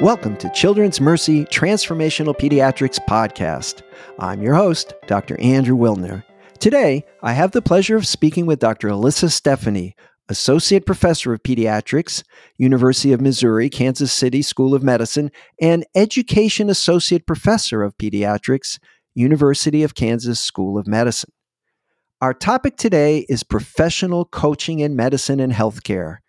Welcome to Children's Mercy Transformational Pediatrics Podcast. I'm your host, Dr. Andrew Wilner. Today, I have the pleasure of speaking with Dr. Alyssa Stephany, Associate Professor of Pediatrics, University of Missouri, Kansas City School of Medicine, and Education Associate Professor of Pediatrics, University of Kansas School of Medicine. Our topic today is professional coaching in medicine and healthcare.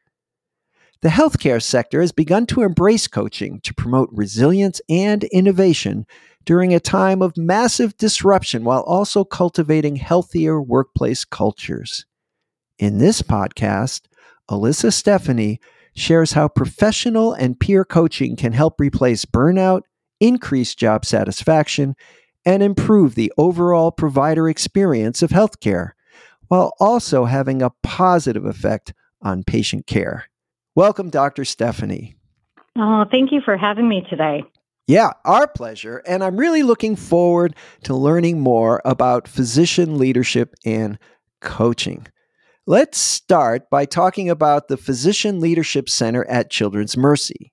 The healthcare sector has begun to embrace coaching to promote resilience and innovation during a time of massive disruption while also cultivating healthier workplace cultures. In this podcast, Alyssa Stephany shares how professional and peer coaching can help replace burnout, increase job satisfaction, and improve the overall provider experience of healthcare, while also having a positive effect on patient care. Welcome, Dr. Stephany. Oh, thank you for having me today. Yeah, our pleasure. And I'm really looking forward to learning more about physician leadership and coaching. Let's start by talking about the Physician Leadership Center at Children's Mercy.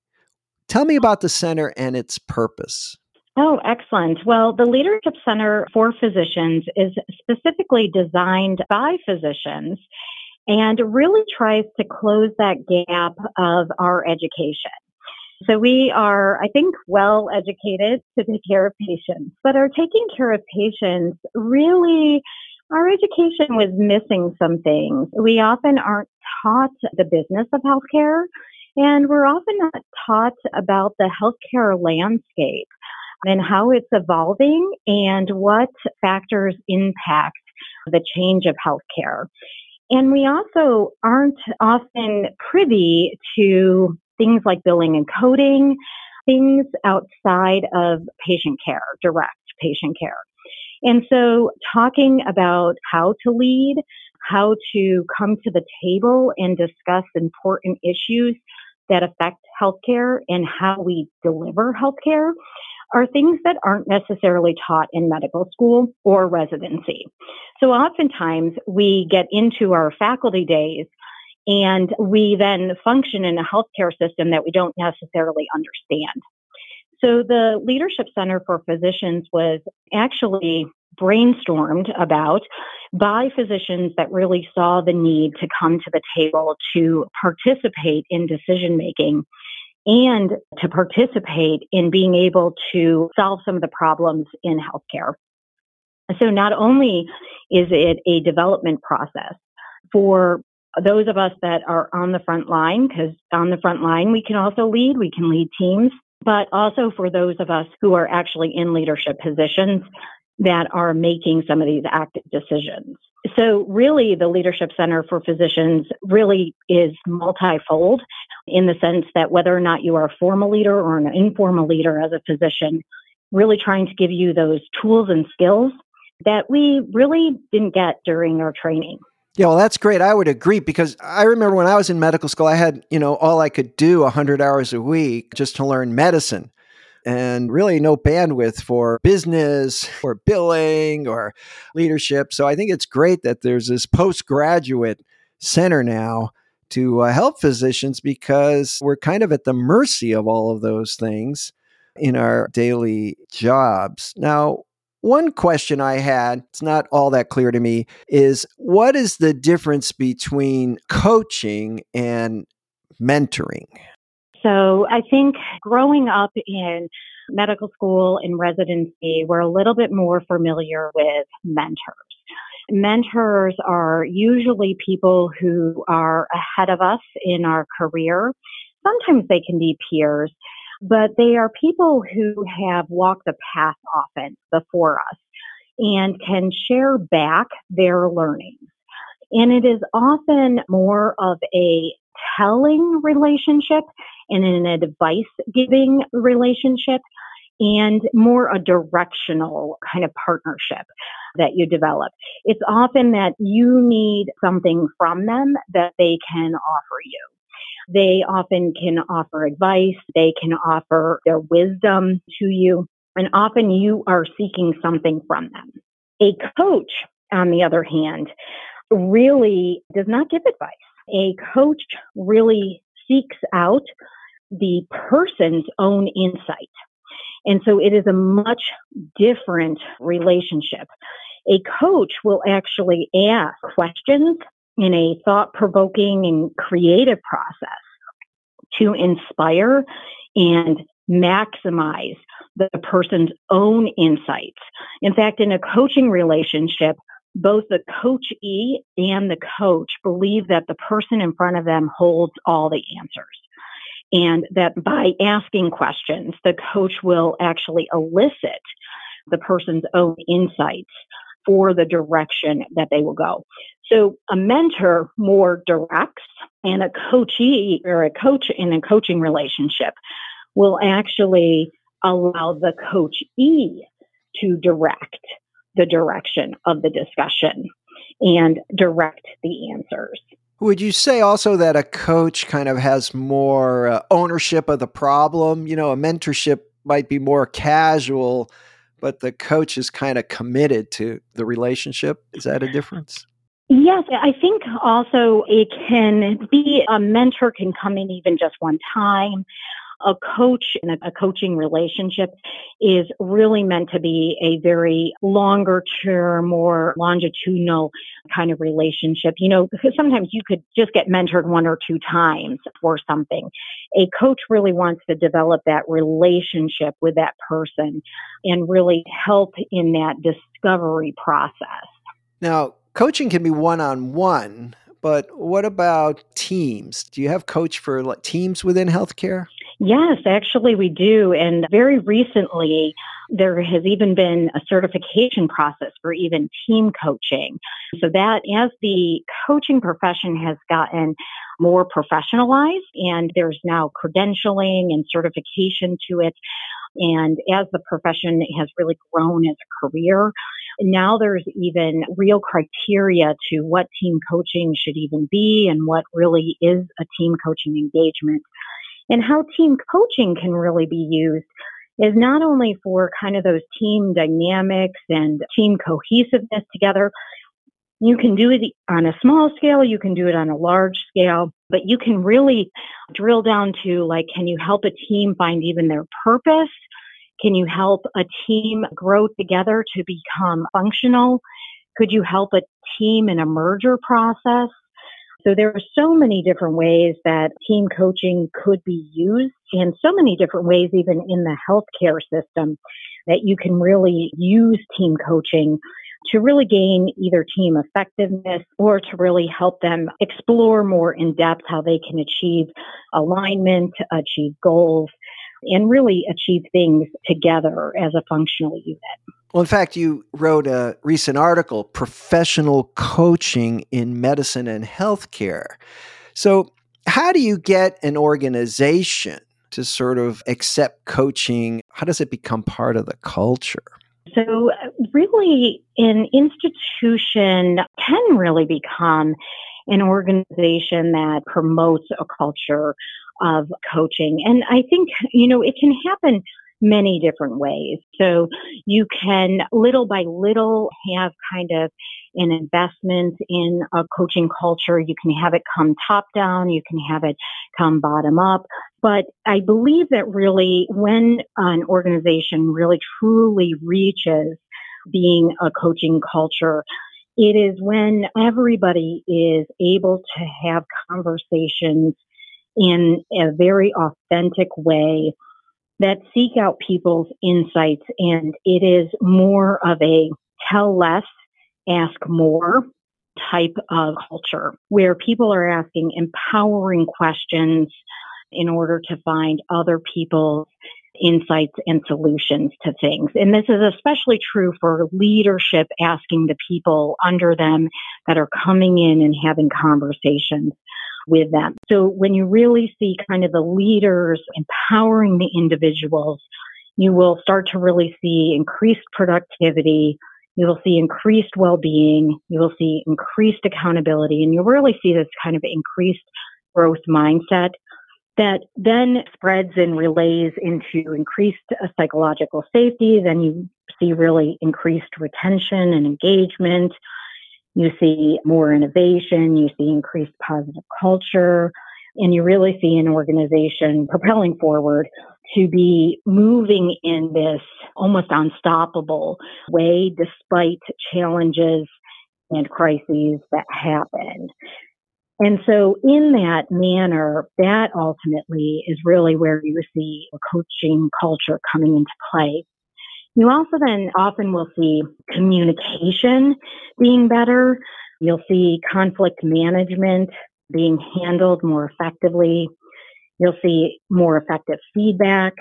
Tell me about the center and its purpose. Oh, excellent. Well, the Leadership Center for Physicians is specifically designed by physicians and really tries to close that gap of our education. So we are, I think, well educated to take care of patients, but our taking care of patients really, our education was missing some things. We often aren't taught the business of healthcare, and we're often not taught about the healthcare landscape and how it's evolving and what factors impact the change of healthcare. And we also aren't often privy to things like billing and coding, things outside of patient care, direct patient care. And so talking about how to lead, how to come to the table and discuss important issues that affect healthcare and how we deliver healthcare are things that aren't necessarily taught in medical school or residency. So oftentimes we get into our faculty days and we then function in a healthcare system that we don't necessarily understand. So the Leadership Center for Physicians was actually brainstormed about by physicians that really saw the need to come to the table to participate in decision making and to participate in being able to solve some of the problems in healthcare. So not only is it a development process for those of us that are on the front line, because on the front line we can also lead, we can lead teams, but also for those of us who are actually in leadership positions that are making some of these active decisions. So, really, the Leadership Center for Physicians really is multifold in the sense that whether or not you are a formal leader or an informal leader as a physician, really trying to give you those tools and skills that we really didn't get during our training. Yeah, well, that's great. I would agree because I remember when I was in medical school, I had, you know, all I could do 100 hours a week just to learn medicine and really no bandwidth for business or billing or leadership. So I think it's great that there's this postgraduate center now to uh, help physicians because we're kind of at the mercy of all of those things in our daily jobs. Now, one question I had, it's not all that clear to me, is what is the difference between coaching and mentoring? So I think growing up in medical school and residency, we're a little bit more familiar with mentors. Mentors are usually people who are ahead of us in our career. Sometimes they can be peers, but they are people who have walked the path often before us and can share back their learnings. And it is often more of a telling relationship and in an advice giving relationship and more a directional kind of partnership that you develop. It's often that you need something from them that they can offer you. They often can offer advice, they can offer their wisdom to you, and often you are seeking something from them. A coach, on the other hand, really does not give advice. A coach really seeks out the person's own insight. And so it is a much different relationship. A coach will actually ask questions in a thought provoking and creative process to inspire and maximize the person's own insights. In fact, in a coaching relationship, both the coachee and the coach believe that the person in front of them holds all the answers. And that by asking questions, the coach will actually elicit the person's own insights for the direction that they will go. So a mentor more directs and a coachee or a coach in a coaching relationship will actually allow the coachee to direct the direction of the discussion and direct the answers. Would you say also that a coach kind of has more uh, ownership of the problem? You know, a mentorship might be more casual, but the coach is kind of committed to the relationship. Is that a difference? Yes, I think also it can be a mentor can come in even just one time a coach and a, coaching relationship is really meant to be a very longer term, more longitudinal kind of relationship. You know, because sometimes you could just get mentored one or two times for something. A coach really wants to develop that relationship with that person and really help in that discovery process. Now, coaching can be one on one, but what about teams? Do you have coach for like teams within healthcare? Yes, actually, we do. And very recently, there has even been a certification process for even team coaching. So that as the coaching profession has gotten more professionalized and there's now credentialing and certification to it. And as the profession has really grown as a career, now there's even real criteria to what team coaching should even be and what really is a team coaching engagement. And how team coaching can really be used is not only for kind of those team dynamics and team cohesiveness together. You can do it on a small scale, you can do it on a large scale, but you can really drill down to like, can you help a team find even their purpose? Can you help a team grow together to become functional? Could you help a team in a merger process? So there are so many different ways that team coaching could be used and so many different ways even in the healthcare system that you can really use team coaching to really gain either team effectiveness or to really help them explore more in depth how they can achieve alignment, achieve goals, and really achieve things together as a functional unit. Well, in fact, you wrote a recent article, Professional Coaching in Medicine and Healthcare. So, how do you get an organization to sort of accept coaching? How does it become part of the culture? So, really, an institution can really become an organization that promotes a culture of coaching. And I think, you know, it can happen many different ways. So you can little by little have kind of an investment in a coaching culture. You can have it come top down. You can have it come bottom up. But I believe that really when an organization really truly reaches being a coaching culture, it is when everybody is able to have conversations in a very authentic way that seek out people's insights. And it is more of a tell less, ask more type of culture where people are asking empowering questions in order to find other people's insights and solutions to things. And this is especially true for leadership asking the people under them that are coming in and having conversations with them. So when you really see kind of the leaders empowering the individuals, you will start to really see increased productivity. You will see increased well-being. You will see increased accountability and you'll really see this kind of increased growth mindset that then spreads and relays into increased uh, psychological safety. Then you see really increased retention and engagement. You see more innovation, you see increased positive culture, and you really see an organization propelling forward to be moving in this almost unstoppable way despite challenges and crises that happen. And so, in that manner, that ultimately is really where you see a coaching culture coming into play. You also then often will see communication being better. You'll see conflict management being handled more effectively. You'll see more effective feedback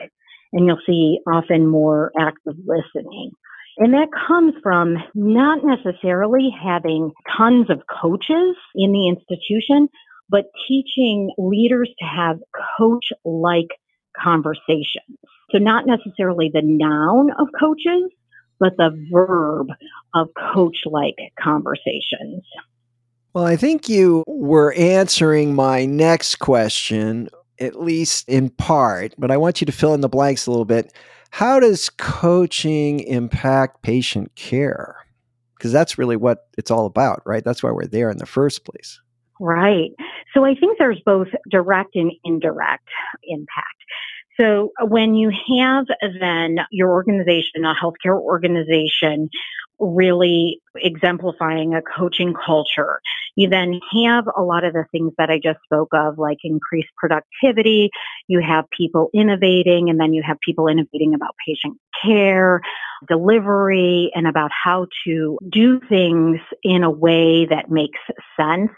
and you'll see often more active listening. And that comes from not necessarily having tons of coaches in the institution, but teaching leaders to have coach like conversations. So, not necessarily the noun of coaches, but the verb of coach like conversations. Well, I think you were answering my next question, at least in part, but I want you to fill in the blanks a little bit. How does coaching impact patient care? Because that's really what it's all about, right? That's why we're there in the first place. Right. So I think there's both direct and indirect impact. So uh, when you have uh, then your organization, a healthcare organization, really exemplifying a coaching culture. You then have a lot of the things that I just spoke of, like increased productivity. You have people innovating, and then you have people innovating about patient care, delivery, and about how to do things in a way that makes sense.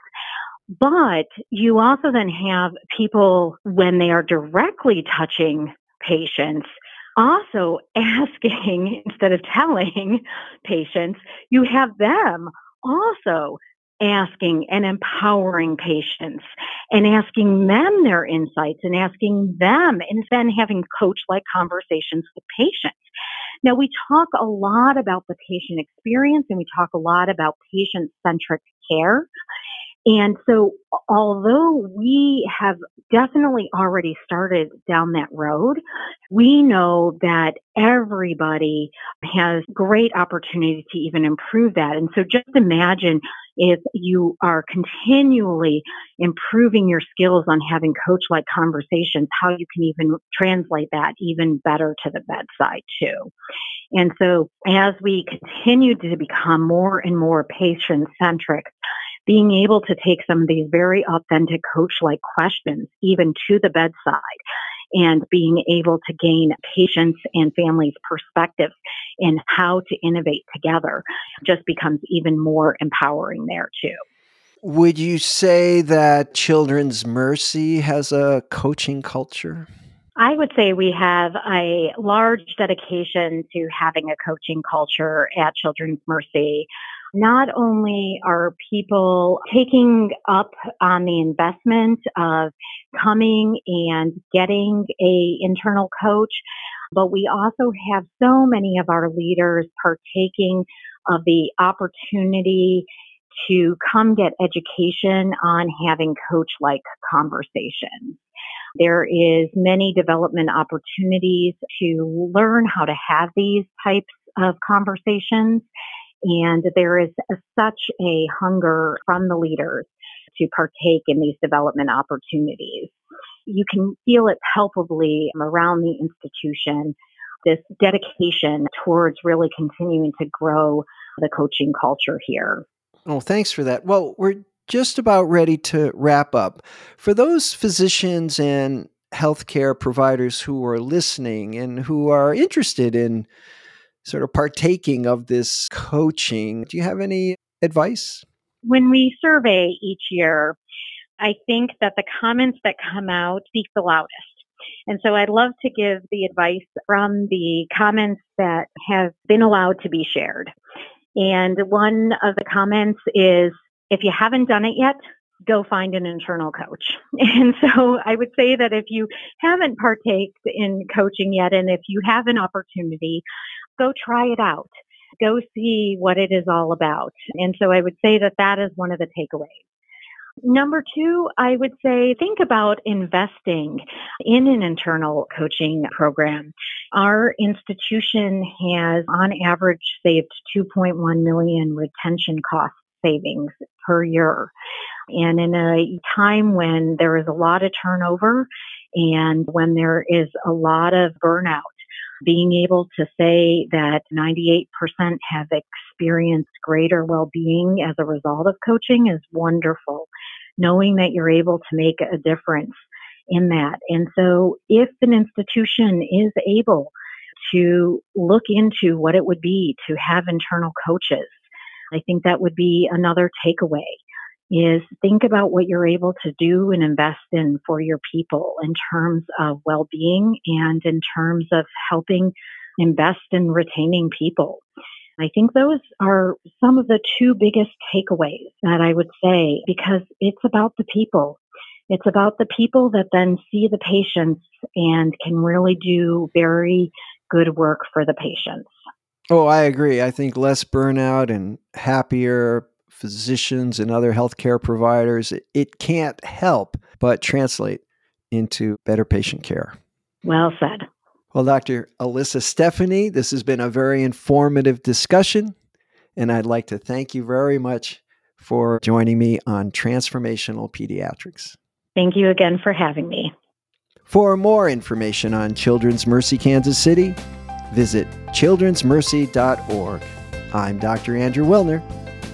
But you also then have people when they are directly touching patients also asking instead of telling patients, you have them also asking and empowering patients and asking them their insights and asking them and then having coach like conversations with patients. Now, we talk a lot about the patient experience and we talk a lot about patient centric care. And so, although we have definitely already started down that road, we know that everybody has great opportunity to even improve that. And so, just imagine if you are continually improving your skills on having coach like conversations, how you can even translate that even better to the bedside, too. And so, as we continue to become more and more patient centric, being able to take some of these very authentic coach like questions even to the bedside and being able to gain patients and families' perspective in how to innovate together just becomes even more empowering there too. Would you say that Children's Mercy has a coaching culture? I would say we have a large dedication to having a coaching culture at Children's Mercy. Not only are people taking up on the investment of coming and getting a internal coach, but we also have so many of our leaders partaking of the opportunity to come get education on having coach like conversations. There is many development opportunities to learn how to have these types of conversations and there is a, such a hunger from the leaders to partake in these development opportunities. You can feel it palpably around the institution, this dedication towards really continuing to grow the coaching culture here. Oh, thanks for that. Well, we're just about ready to wrap up. For those physicians and healthcare providers who are listening and who are interested in sort of partaking of this coaching. Do you have any advice? When we survey each year, I think that the comments that come out speak the loudest. And so I'd love to give the advice from the comments that have been allowed to be shared. And one of the comments is if you haven't done it yet, go find an internal coach. And so I would say that if you haven't partaked in coaching yet, and if you have an opportunity, go try it out. Go see what it is all about. And so I would say that that is one of the takeaways. Number two, I would say think about investing in an internal coaching program. Our institution has on average saved 2.1 million retention cost savings per year. And in a time when there is a lot of turnover and when there is a lot of burnout, being able to say that 98% have experienced greater well-being as a result of coaching is wonderful. Knowing that you're able to make a difference in that. And so if an institution is able to look into what it would be to have internal coaches, I think that would be another takeaway is think about what you're able to do and invest in for your people in terms of well-being and in terms of helping invest in retaining people. I think those are some of the two biggest takeaways that I would say because it's about the people. It's about the people that then see the patients and can really do very good work for the patients. Oh, I agree. I think less burnout and happier physicians and other healthcare providers, it can't help but translate into better patient care. Well said. Well, Dr. Alyssa Stephany, this has been a very informative discussion, and I'd like to thank you very much for joining me on Transformational Pediatrics. Thank you again for having me. For more information on Children's Mercy Kansas City, visit childrensmercy.org. I'm Dr. Andrew Wilner.